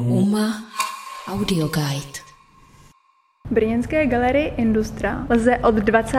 UMA Audio Guide. Brněnské galerii Industra lze od 20.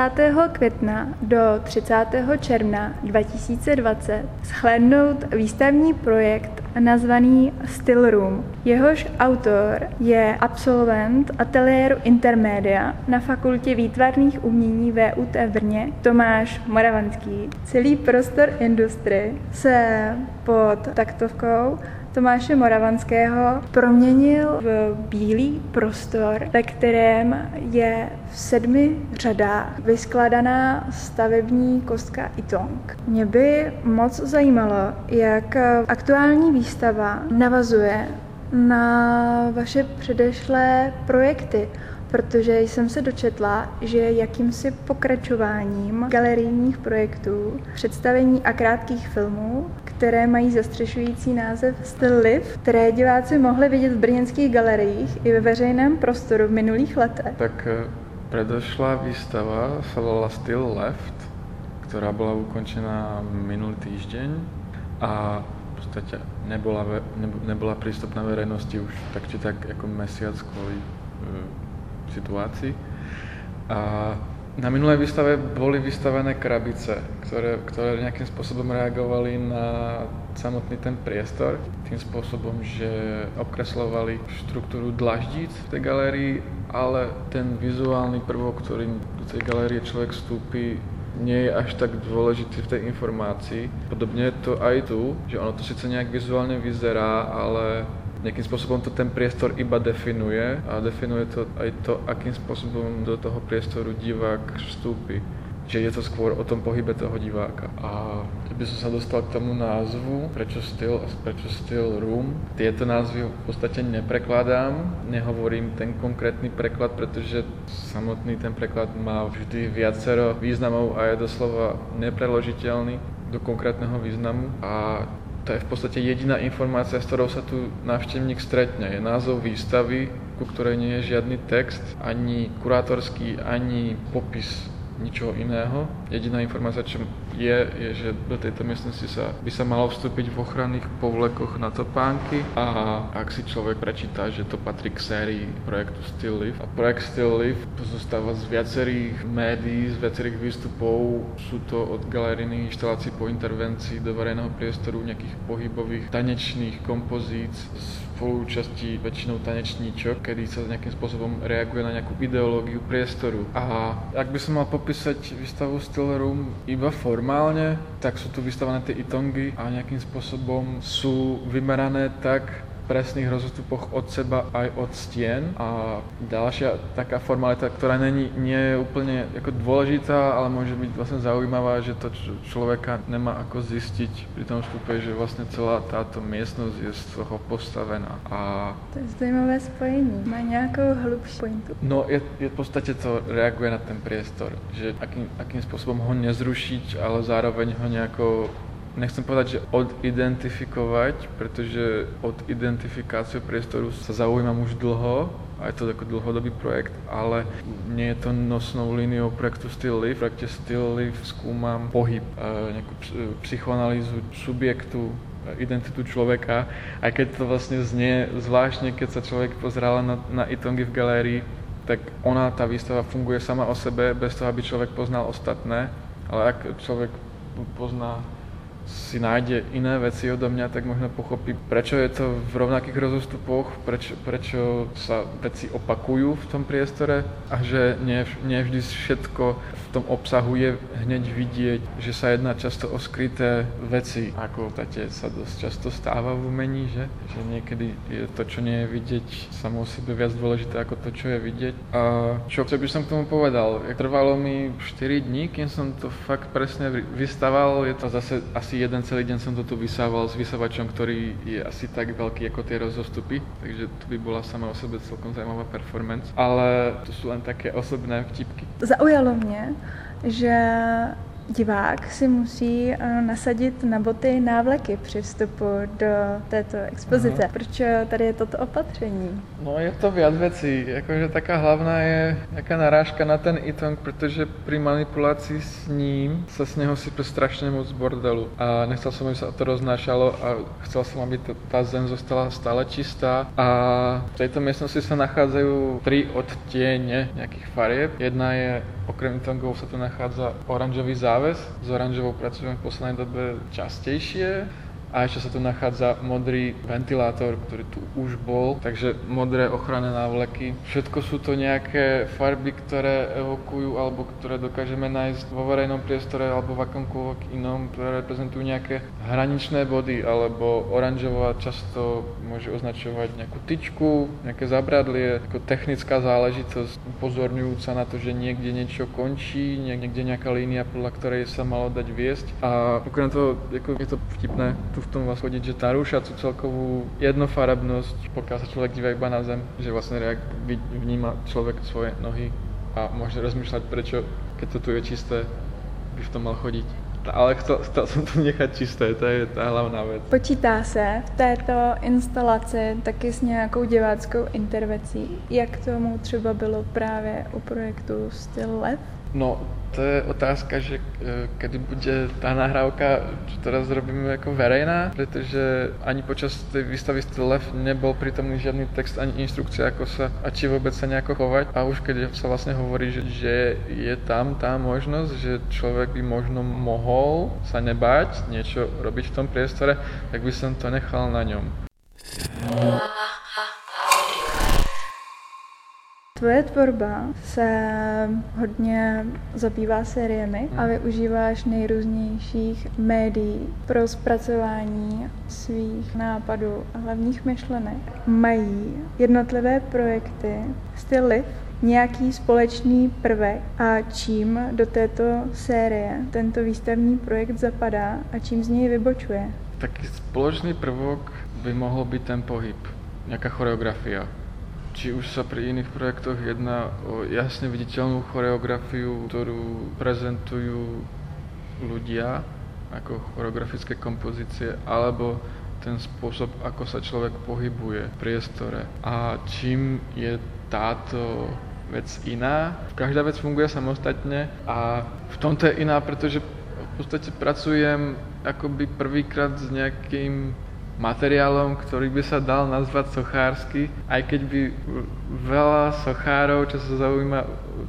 května do 30. června 2020 shlédnout výstavní projekt nazvaný Still Room. Jehož autor je absolvent ateliéru Intermedia na Fakultě výtvarných umění VUT v Brně Tomáš Moravanský. Celý prostor Industry se pod taktovkou Tomáše Moravanského proměnil v bílý prostor, ve kterém je v sedmi řadách vyskladaná stavební kostka Itong. Mě by moc zajímalo, jak aktuální výstava navazuje na vaše předešlé projekty, protože jsem se dočetla, že jakýmsi pokračováním galerijních projektů, představení a krátkých filmů, které mají zastřešující název Still Live, které diváci mohli vidět v brněnských galeriích i ve veřejném prostoru v minulých letech. Tak eh, predošlá výstava sa volala Still Left, ktorá bola ukončená minulý týždeň a v podstate nebola, nebola prístupná verejnosti už tak či tak ako mesiac kvôli eh, situácii. A na minulej výstave boli vystavené krabice, ktoré, ktoré nejakým spôsobom reagovali na samotný ten priestor, tým spôsobom, že obkreslovali štruktúru dlaždíc v tej galérii, ale ten vizuálny prvok, ktorým do tej galérie človek vstúpi, nie je až tak dôležitý v tej informácii. Podobne je to aj tu, že ono to síce nejak vizuálne vyzerá, ale nejakým spôsobom to ten priestor iba definuje a definuje to aj to, akým spôsobom do toho priestoru divák vstúpi. Že je to skôr o tom pohybe toho diváka. A keby som sa dostal k tomu názvu, prečo Still a prečo Still Room, tieto názvy v podstate neprekladám, nehovorím ten konkrétny preklad, pretože samotný ten preklad má vždy viacero významov a je doslova nepreložiteľný do konkrétneho významu a to je v podstate jediná informácia, s ktorou sa tu návštevník stretne. Je názov výstavy, ku ktorej nie je žiadny text, ani kurátorský, ani popis ničoho iného. Jediná informácia, čo je, je, že do tejto miestnosti sa, by sa malo vstúpiť v ochranných povlekoch na topánky a ak si človek prečíta, že to patrí k sérii projektu Still Live. A projekt Still Live pozostáva z viacerých médií, z viacerých výstupov. Sú to od galerijných inštalácií po intervencii do verejného priestoru nejakých pohybových tanečných kompozíc spolúčasti väčšinou tanečníčok, kedy sa nejakým spôsobom reaguje na nejakú ideológiu priestoru. A ak by som mal popísať výstavu Still Room iba formálne, tak sú tu vystavané tie itongy a nejakým spôsobom sú vymerané tak, presných rozostupoch od seba aj od stien. A ďalšia taká formalita, ktorá není, nie je úplne ako dôležitá, ale môže byť vlastne zaujímavá, že to človeka nemá ako zistiť pri tom vstupe, že vlastne celá táto miestnosť je z toho postavená. A... To je zajímavé spojení. Má nejakou hlubšiu pointu. No, je, je v podstate to reaguje na ten priestor, že akým, akým spôsobom ho nezrušiť, ale zároveň ho nejako nechcem povedať, že odidentifikovať, pretože od identifikáciu priestoru sa zaujímam už dlho, a je to ako dlhodobý projekt, ale nie je to nosnou líniou projektu Still Live. V projekte Still Live skúmam pohyb, e, nejakú psychoanalýzu subjektu, e, identitu človeka, aj keď to vlastne znie zvláštne, keď sa človek pozerá na, na Itongy v galérii, tak ona, tá výstava funguje sama o sebe, bez toho, aby človek poznal ostatné, ale ak človek pozná si nájde iné veci odo mňa, tak možno pochopí, prečo je to v rovnakých rozostupoch, prečo, prečo sa veci opakujú v tom priestore a že nie, nie vždy všetko v tom obsahu je hneď vidieť, že sa jedná často o skryté veci, ako tate sa dosť často stáva v umení, že, že niekedy je to, čo nie je vidieť, samo o sebe viac dôležité ako to, čo je vidieť. A čo, čo by som k tomu povedal? Trvalo mi 4 dní, kým som to fakt presne vystaval, je to zase asi asi jeden celý deň som to tu vysával s vysavačom, ktorý je asi tak veľký ako tie rozostupy, takže to by bola sama o sebe celkom zaujímavá performance, ale to sú len také osobné vtipky. Zaujalo mě, že divák si musí eh, nasadit na boty návleky při vstupu do této expozice. Aha. Proč eh, tady je toto opatření? No je to viac vecí. Jakože taká hlavná je nejaká narážka na ten Itong, pretože pri manipulácii s ním sa z neho sype strašne moc bordelu. A nechcel som, aby sa to roznášalo a chcel som, aby tá zem zostala stále čistá. A v tejto miestnosti sa nachádzajú tri odtiene nejakých farieb. Jedna je, okrem Itongov sa tu nachádza oranžový záves. S oranžovou pracujeme v poslednej dobe častejšie a ešte sa tu nachádza modrý ventilátor, ktorý tu už bol, takže modré ochranné návleky. Všetko sú to nejaké farby, ktoré evokujú alebo ktoré dokážeme nájsť vo verejnom priestore alebo v akomkoľvek inom, ktoré reprezentujú nejaké hraničné body alebo oranžová často môže označovať nejakú tyčku, nejaké zabradlie, ako technická záležitosť upozorňujúca na to, že niekde niečo končí, niekde nejaká línia, podľa ktorej sa malo dať viesť. A okrem toho, je to vtipné, tu v tom vás chodiť, že narúša tú celkovú jednofarebnosť, pokiaľ sa človek díva iba na zem, že vlastne reak- vníma človek svoje nohy a môže rozmýšľať, prečo, keď to tu je čisté, by v tom mal chodiť. Ale chcel, chcel som to nechať čisté, to je tá hlavná vec. Počítá se v této instalaci taky s nějakou diváckou intervencí? Jak tomu třeba bylo právě u projektu Still Left? No, to je otázka, že e, kedy bude tá nahrávka, čo teraz robíme ako verejná, pretože ani počas tej výstavy Lev nebol prítomný žiadny text ani inštrukcia, ako sa a či vôbec sa nejako chovať. A už keď sa vlastne hovorí, že, že je tam tá možnosť, že človek by možno mohol sa nebáť niečo robiť v tom priestore, tak by som to nechal na ňom. Tvoje tvorba se hodně zabývá sériemi a hmm. využíváš nejrůznějších médií pro zpracování svých nápadů a hlavních myšlenek. Mají jednotlivé projekty styl liv nějaký společný prvek a čím do této série tento výstavní projekt zapadá a čím z něj vybočuje? Taký spoločný prvok by mohol byť ten pohyb, nejaká choreografia či už sa pri iných projektoch jedná o jasne viditeľnú choreografiu, ktorú prezentujú ľudia ako choreografické kompozície, alebo ten spôsob, ako sa človek pohybuje v priestore. A čím je táto vec iná. Každá vec funguje samostatne a v tomto je iná, pretože v podstate pracujem akoby prvýkrát s nejakým materiálom, ktorý by sa dal nazvať sochársky, aj keď by veľa sochárov, čo sa zaujíma,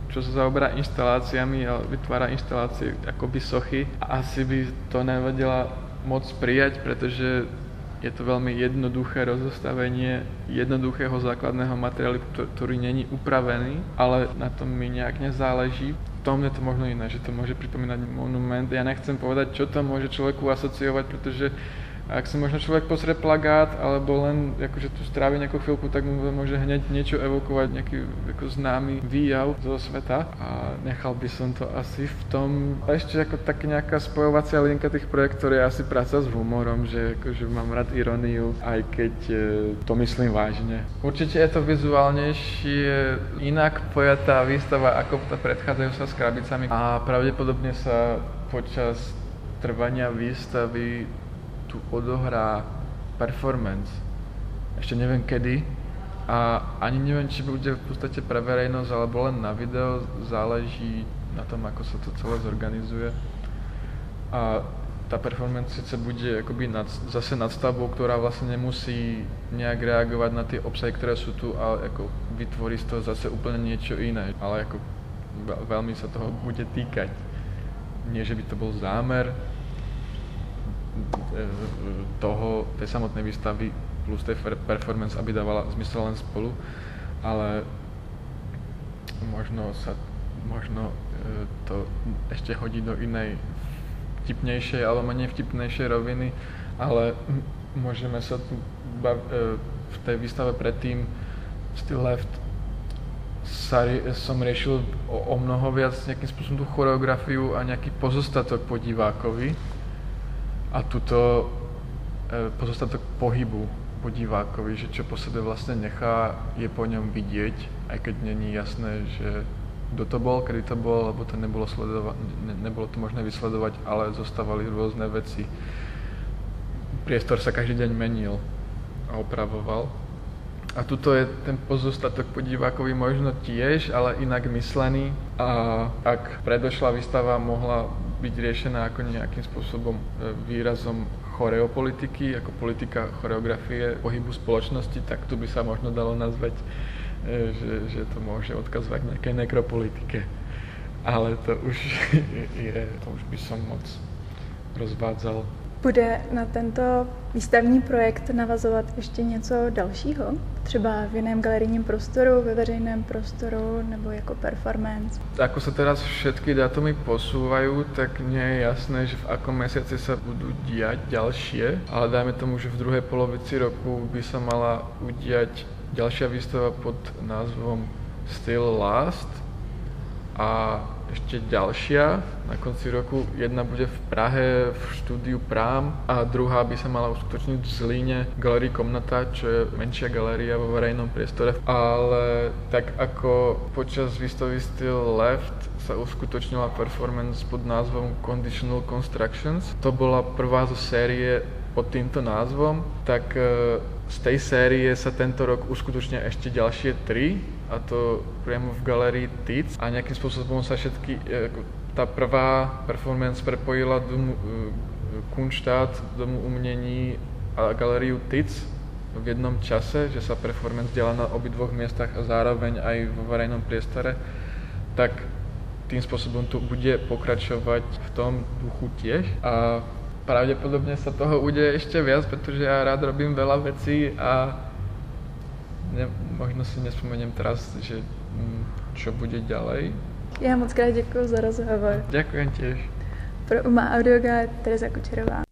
čo sa zaoberá inštaláciami a vytvára inštalácie akoby sochy, asi by to nevedela moc prijať, pretože je to veľmi jednoduché rozostavenie jednoduchého základného materiálu, ktorý není upravený, ale na tom mi nejak nezáleží. V tom je to možno iné, že to môže pripomínať monument. Ja nechcem povedať, čo to môže človeku asociovať, pretože a ak si možno človek pozrie plagát, alebo len akože tu strávi nejakú chvíľku, tak mu môže hneď niečo evokovať, nejaký ako známy výjav zo sveta. A nechal by som to asi v tom, a ešte ako tak nejaká spojovacia linka tých projektov je asi práca s humorom, že akože mám rád ironiu, aj keď e, to myslím vážne. Určite je to vizuálnejšie, inak pojatá výstava ako tá predchádzajúca s krabicami a pravdepodobne sa počas trvania výstavy tu odohrá performance. Ešte neviem kedy a ani neviem, či bude v podstate pre verejnosť alebo len na video, záleží na tom, ako sa to celé zorganizuje. A tá performance sice bude akoby nad, zase nadstavbou, ktorá vlastne nemusí nejak reagovať na tie obsahy, ktoré sú tu, ale ako vytvorí z toho zase úplne niečo iné. Ale ako veľmi sa toho bude týkať. Nie, že by to bol zámer, toho, tej samotnej výstavy plus tej performance, aby dávala zmysel len spolu, ale možno sa možno e, to ešte hodí do inej vtipnejšej alebo menej vtipnejšej roviny, ale môžeme sa tu bav- e, v tej výstave predtým Still Left sa, som riešil o, o mnoho viac nejakým spôsobom tú choreografiu a nejaký pozostatok po divákovi a tuto e, pozostatok pohybu po divákovi, že čo po sebe vlastne nechá, je po ňom vidieť, aj keď není jasné, že kto to bol, kedy to bol, lebo to nebolo, sledova- ne, nebolo to možné vysledovať, ale zostávali rôzne veci. Priestor sa každý deň menil a opravoval. A tuto je ten pozostatok po divákovi možno tiež, ale inak myslený. A ak predošla výstava mohla byť riešená ako nejakým spôsobom e, výrazom choreopolitiky, ako politika choreografie pohybu spoločnosti, tak tu by sa možno dalo nazvať, e, že, že to môže odkazovať nejakej nekropolitike. Ale to už je, to už by som moc rozvádzal. Bude na tento výstavní projekt navazovat ještě něco dalšího? Třeba v jiném galerijním prostoru, ve veřejném prostoru nebo jako performance? Ako sa teraz všetky dátumy posúvajú, tak nie je jasné, že v akom mesiaci sa budú diať ďalšie, ale dajme tomu, že v druhej polovici roku by sa mala udiať ďalšia výstava pod názvom Still Last a ešte ďalšia na konci roku. Jedna bude v Prahe v štúdiu Prám a druhá by sa mala uskutočniť v Zlíne Galerii Komnata, čo je menšia galéria vo verejnom priestore. Ale tak ako počas výstavy Still Left sa uskutočnila performance pod názvom Conditional Constructions. To bola prvá zo série pod týmto názvom, tak e, z tej série sa tento rok uskutočnia ešte ďalšie tri a to priamo v galerii TIC a nejakým spôsobom sa všetky, e, tá prvá performance prepojila domu, e, Kunštát, domu umení a galériu TIC v jednom čase, že sa performance diela na obidvoch miestach a zároveň aj vo verejnom priestore, tak tým spôsobom tu bude pokračovať v tom duchu tiež. A pravdepodobne sa toho udeje ešte viac, pretože ja rád robím veľa vecí a ne, možno si nespomeniem teraz, že mm, čo bude ďalej. Já moc krát děkuji za rozhovor. Ďakujem tiež. Pro UMA Audioga Teresa Kučerová.